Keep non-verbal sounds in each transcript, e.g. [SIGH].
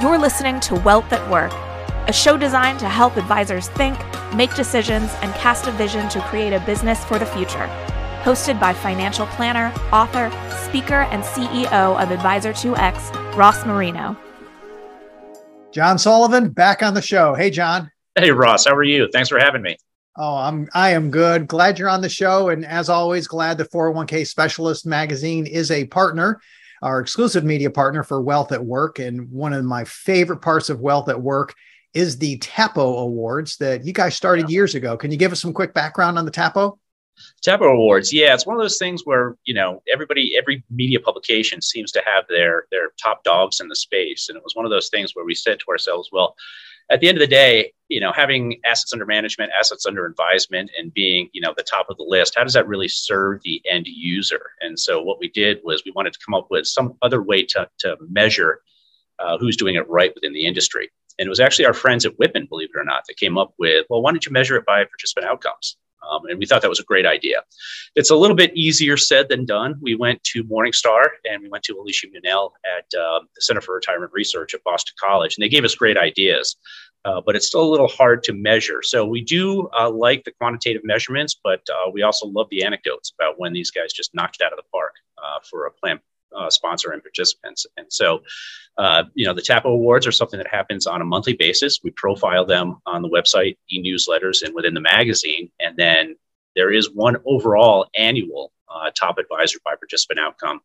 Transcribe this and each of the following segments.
You're listening to Wealth at Work, a show designed to help advisors think, make decisions, and cast a vision to create a business for the future. Hosted by financial planner, author, speaker, and CEO of Advisor2X, Ross Marino. John Sullivan back on the show. Hey, John. Hey, Ross. How are you? Thanks for having me. Oh, I'm I am good. Glad you're on the show, and as always, glad the 401k Specialist magazine is a partner our exclusive media partner for Wealth at Work. And one of my favorite parts of Wealth at Work is the TAPO Awards that you guys started years ago. Can you give us some quick background on the TAPO? TAPO Awards, yeah, it's one of those things where you know everybody, every media publication seems to have their their top dogs in the space, and it was one of those things where we said to ourselves, well, at the end of the day, you know, having assets under management, assets under advisement, and being, you know, the top of the list, how does that really serve the end user? And so what we did was we wanted to come up with some other way to, to measure uh, who's doing it right within the industry. And it was actually our friends at Whitman, believe it or not, that came up with, well, why don't you measure it by participant outcomes? Um, and we thought that was a great idea. It's a little bit easier said than done. We went to Morningstar and we went to Alicia Munnell at uh, the Center for Retirement Research at Boston College, and they gave us great ideas. Uh, but it's still a little hard to measure. So we do uh, like the quantitative measurements, but uh, we also love the anecdotes about when these guys just knocked it out of the park uh, for a plan uh, sponsor and participants. And so, uh, you know, the TAPO Awards are something that happens on a monthly basis. We profile them on the website, e-newsletters, and within the magazine. And then there is one overall annual top advisor by participant outcome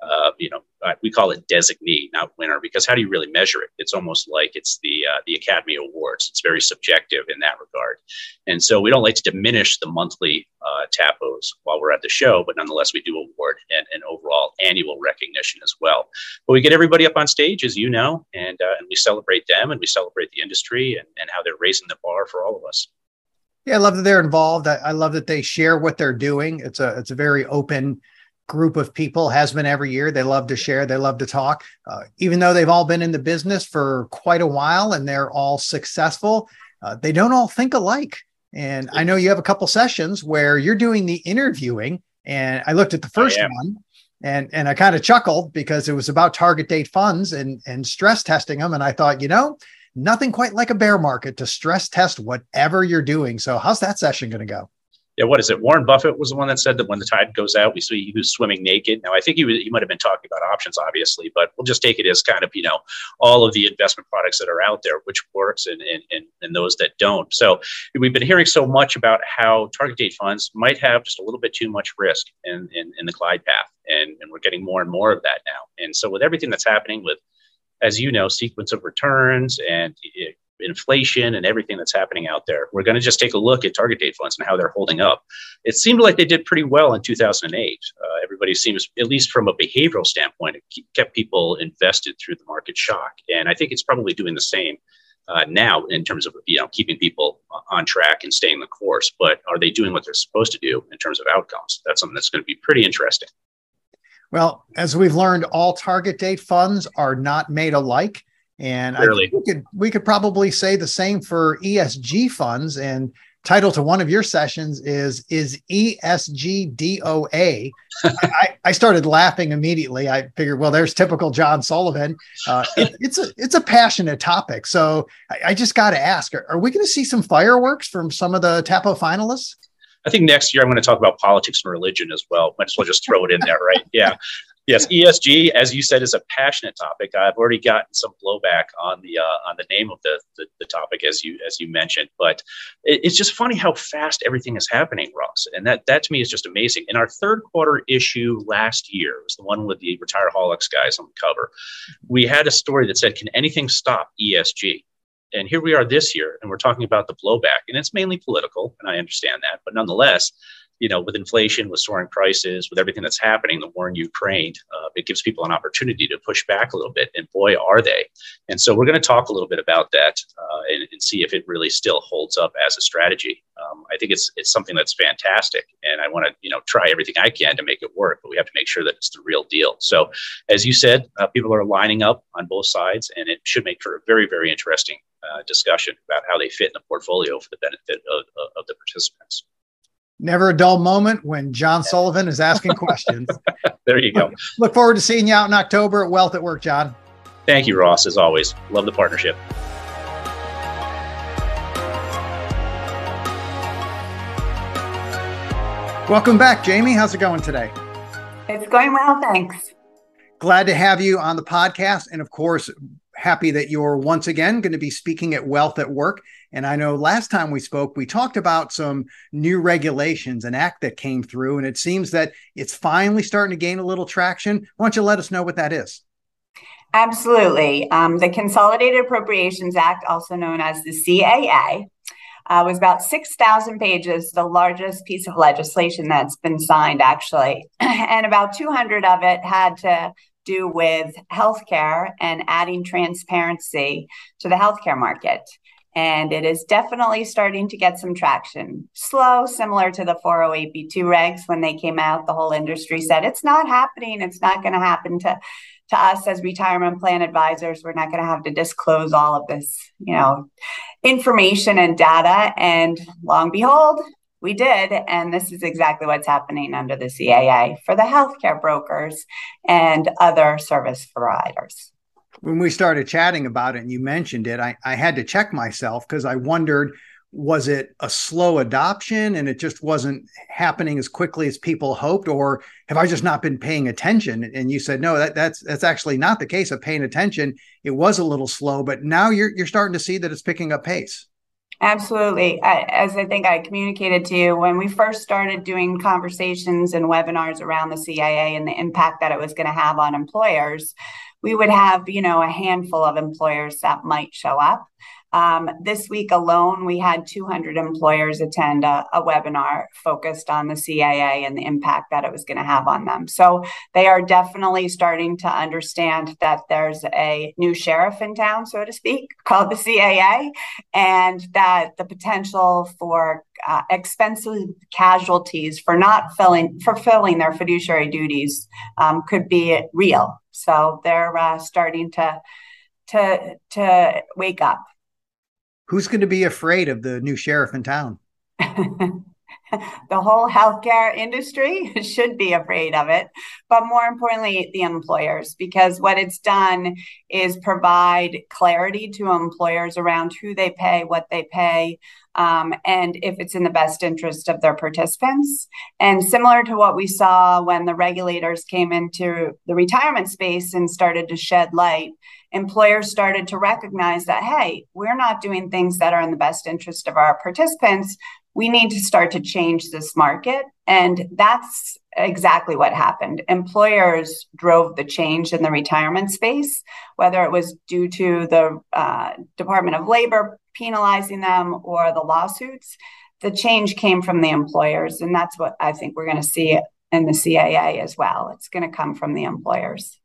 uh, you know, uh, we call it designee, not winner, because how do you really measure it? It's almost like it's the uh, the Academy Awards. It's very subjective in that regard, and so we don't like to diminish the monthly uh, TAPOs while we're at the show, but nonetheless we do award an, an, overall annual recognition as well. But we get everybody up on stage, as you know, and uh, and we celebrate them and we celebrate the industry and, and how they're raising the bar for all of us. Yeah, I love that they're involved. I, I love that they share what they're doing. It's a it's a very open group of people has been every year. They love to share they love to talk. Uh, even though they've all been in the business for quite a while and they're all successful uh, they don't all think alike. And i know you have a couple sessions where you're doing the interviewing and i looked at the first one and and i kind of chuckled because it was about target date funds and and stress testing them and i thought you know nothing quite like a bear market to stress test whatever you're doing. So how's that session going to go yeah, what is it? Warren Buffett was the one that said that when the tide goes out, we see who's swimming naked. Now, I think he, was, he might have been talking about options, obviously, but we'll just take it as kind of, you know, all of the investment products that are out there, which works and, and, and, and those that don't. So we've been hearing so much about how target date funds might have just a little bit too much risk in, in, in the glide path. And, and we're getting more and more of that now. And so with everything that's happening with, as you know, sequence of returns and inflation and everything that's happening out there. We're going to just take a look at target date funds and how they're holding up. It seemed like they did pretty well in 2008. Uh, everybody seems, at least from a behavioral standpoint, it kept people invested through the market shock. And I think it's probably doing the same. Uh, now, in terms of you know keeping people on track and staying the course, but are they doing what they're supposed to do in terms of outcomes? That's something that's going to be pretty interesting. Well, as we've learned, all target date funds are not made alike. And I we could we could probably say the same for ESG funds. And title to one of your sessions is is ESG DOA. [LAUGHS] I, I started laughing immediately. I figured, well, there's typical John Sullivan. Uh, it, it's a it's a passionate topic. So I, I just got to ask: Are, are we going to see some fireworks from some of the TAPO finalists? I think next year I'm going to talk about politics and religion as well. Might as well just throw it in there, right? Yeah. Yes, ESG, as you said, is a passionate topic. I've already gotten some blowback on the uh, on the name of the, the, the topic, as you as you mentioned. But it, it's just funny how fast everything is happening, Ross, and that that to me is just amazing. In our third quarter issue last year, was the one with the Retireaholics guys on the cover. We had a story that said, "Can anything stop ESG?" And here we are this year, and we're talking about the blowback, and it's mainly political, and I understand that, but nonetheless you know, with inflation, with soaring prices, with everything that's happening, the war in Ukraine, uh, it gives people an opportunity to push back a little bit. And boy, are they. And so we're going to talk a little bit about that uh, and, and, see if it really still holds up as a strategy. Um, I think it's it's something that's fantastic, and I want to you know try everything I can to make it work. But we have to make sure that it's the real deal. So, as you said, uh, people are lining up on both sides, and it should make for a very very interesting uh, discussion about how they fit in the portfolio for the benefit of, of the participants. Never a dull moment when John Sullivan is asking [LAUGHS] questions. there you go. Look, look, forward to seeing you out in October at Wealth at Work, John. Thank you, Ross, as always. Love the partnership. Welcome back, Jamie. How's it going today? It's going well, thanks. Glad to have you on the podcast. And of course, happy that you're once again going to be speaking at Wealth at Work. And I know last time we spoke, we talked about some new regulations, an act that came through, and it seems that it's finally starting to gain a little traction. Why don't you let us know what that is? Absolutely. Um, the Consolidated Appropriations Act, also known as the CAA, uh, was about 6,000 pages, the largest piece of legislation that's been signed, actually. [CLEARS THROAT] and about 200 of it had to do with healthcare and adding transparency to the healthcare market. And it is definitely starting to get some traction. Slow, similar to the 408b2 regs when they came out, the whole industry said it's not happening, it's not going to happen to to us as retirement plan advisors we're not going to have to disclose all of this you know information and data and long behold we did and this is exactly what's happening under the caa for the healthcare brokers and other service providers. When we started chatting about it and you mentioned it i, I had to check myself because i wondered was it a slow adoption and it just wasn't happening as quickly as people hoped or have i just not been paying attention? And you said no that, that's that's actually not the case of paying attention. It was a little slow but now you're you're starting to see that it's picking up pace absolutely. As i think i communicated to you when we first started doing conversations and webinars around the CAA and the impact that it was going to have on employers we would have you know a handful of employers that might show up um, this week alone, we had 200 employers attend a, a, webinar focused on the CAA and the impact that it was going to have on them. So they are definitely starting to understand that there's a new sheriff in town, so to speak, [LAUGHS] called the CAA, and that the potential for uh, expensive casualties for not filling fulfilling their fiduciary duties um, could be real. So they're uh, starting to to to wake up who's going to be afraid of the new sheriff in town? [LAUGHS] [LAUGHS] the whole healthcare industry [LAUGHS] should be afraid of it, but more importantly, the employers, because what it's done is provide clarity to employers around who they pay, what they pay, um, and if it's in the best interest of their participants. And similar to what we saw when the regulators came into the retirement space and started to shed light, employers started to recognize that, hey, we're not doing things that are in the best interest of our participants we need to start to change this market. And that's exactly what happened. Employers drove the change in the retirement space, whether it was due to the uh, Department of Labor penalizing them or the lawsuits. The change came from the employers. And that's what I think we're going to see in the CAA as well. It's going to come from the employers.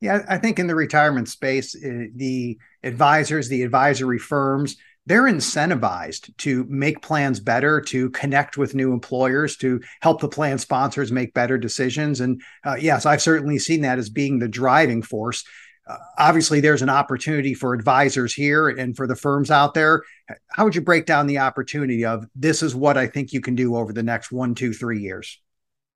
Yeah, I think in the retirement space, uh, the advisors, the advisory firms, they're incentivized to make plans better, to connect with new employers, to help the plan sponsors make better decisions. And uh, yes, I've certainly seen that as being the driving force. Uh, obviously, there's an opportunity for advisors here and for the firms out there. How would you break down the opportunity of this is what I think you can do over the next one, two, three years?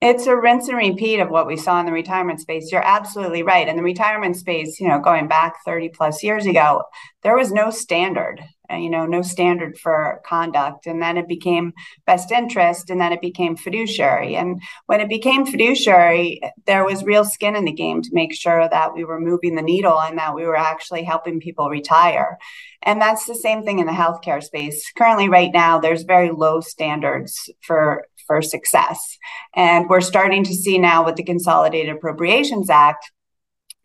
It's a rinse and repeat of what we saw in the retirement space. You're absolutely right. In the retirement space, you know, going back 30 plus years ago, there was no standard you know, no standard for conduct. And then it became best interest, and then it became fiduciary. And when it became fiduciary, there was real skin in the game to make sure that we were moving the needle and that we were actually helping people retire. And that's the same thing in the healthcare space. Currently, right now, there's very low standards for for success. And we're starting to see now with the Consolidated Appropriations Act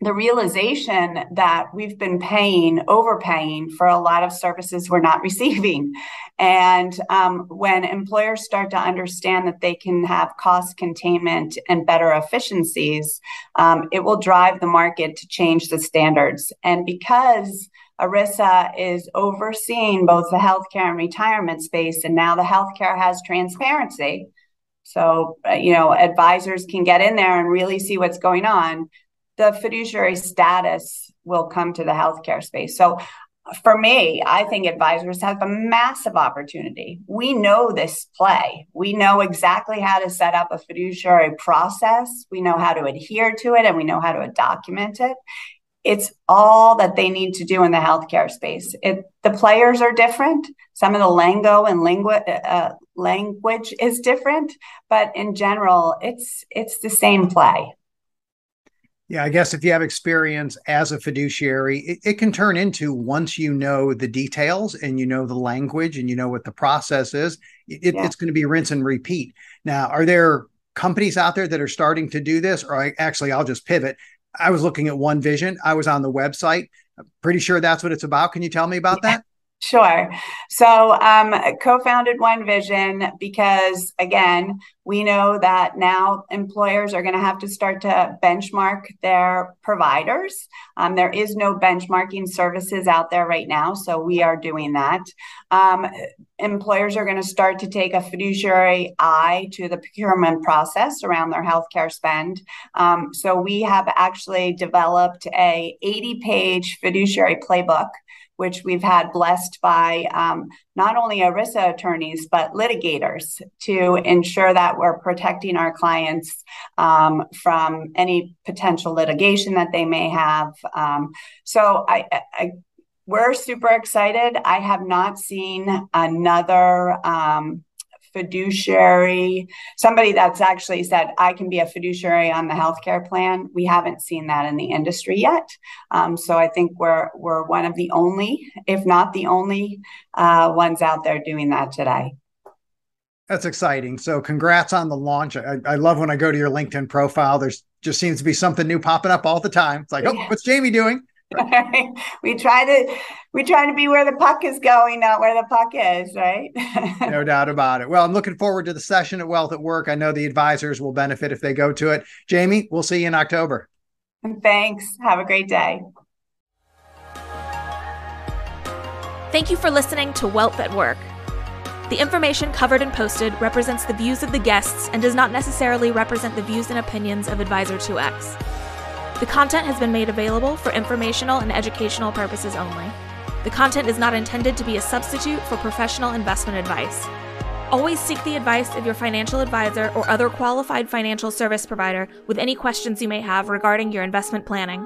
the realization that we've been paying, overpaying for a lot of services we're not [LAUGHS] receiving. And um, when employers start to understand that they can have cost containment and better efficiencies, um, it will drive the market to change the standards. And because ERISA is overseeing both the healthcare and retirement space, and now the healthcare has transparency. So, uh, you know, advisors can get in there and really see what's going on the fiduciary status will come to the healthcare space. So for me, I think advisors have a massive opportunity. We know this play. We know exactly how to set up a fiduciary process. We know how to adhere to it and we know how to document it. it's all that they need to do in the healthcare space. It, the players are different. Some of the lingo and uh, language is different, but in general, it's it's the same play. Yeah, I guess if you have experience as a fiduciary, it, it, can turn into once you know the details and you know the language and you know what the process is, it, yeah. it's going to be rinse and repeat. Now, are there companies out there that are starting to do this? Or I, actually, I'll just pivot. I was looking at One Vision. I was on the website. I'm pretty sure that's what it's about. Can you tell me about yeah. that? Sure. So, um, co founded One Vision because, again, we know that now employers are going to have to start to benchmark their providers. Um, there is no benchmarking services out there right now. So, we are doing that. Um, employers are going to start to take a fiduciary eye to the procurement process around their healthcare spend. Um, so, we have actually developed a 80 page fiduciary playbook which we've had blessed by um, not only ERISA attorneys, but litigators to ensure that we're protecting our clients um, from any potential litigation that they may have. Um, so I, I, we're super excited. I have not seen another um, fiduciary, somebody that's actually said, I can be a fiduciary on the healthcare plan. We haven't seen that in the industry yet. Um, so I think we're, we're one of the only, if not the only, uh, ones out there doing that today. That's exciting. So congrats on the launch. I, I, love when I go to your LinkedIn profile. There's just seems to be something new popping up all the time. It's like, oh, what's Jamie doing? [LAUGHS] we try to we try to be where the puck is going, not where the puck is, right? [LAUGHS] no doubt about it. Well, I'm looking forward to the session at Wealth at Work. I know the advisors will benefit if they go to it. Jamie, we'll see you in October. Thanks. Have a great day. Thank you for listening to Wealth at Work. The information covered and posted represents the views of the guests and does not necessarily represent the views and opinions of Advisor 2X. The content has been made available for informational and educational purposes only. The content is not intended to be a substitute for professional investment advice. Always seek the advice of your financial advisor or other qualified financial service provider with any questions you may have regarding your investment planning.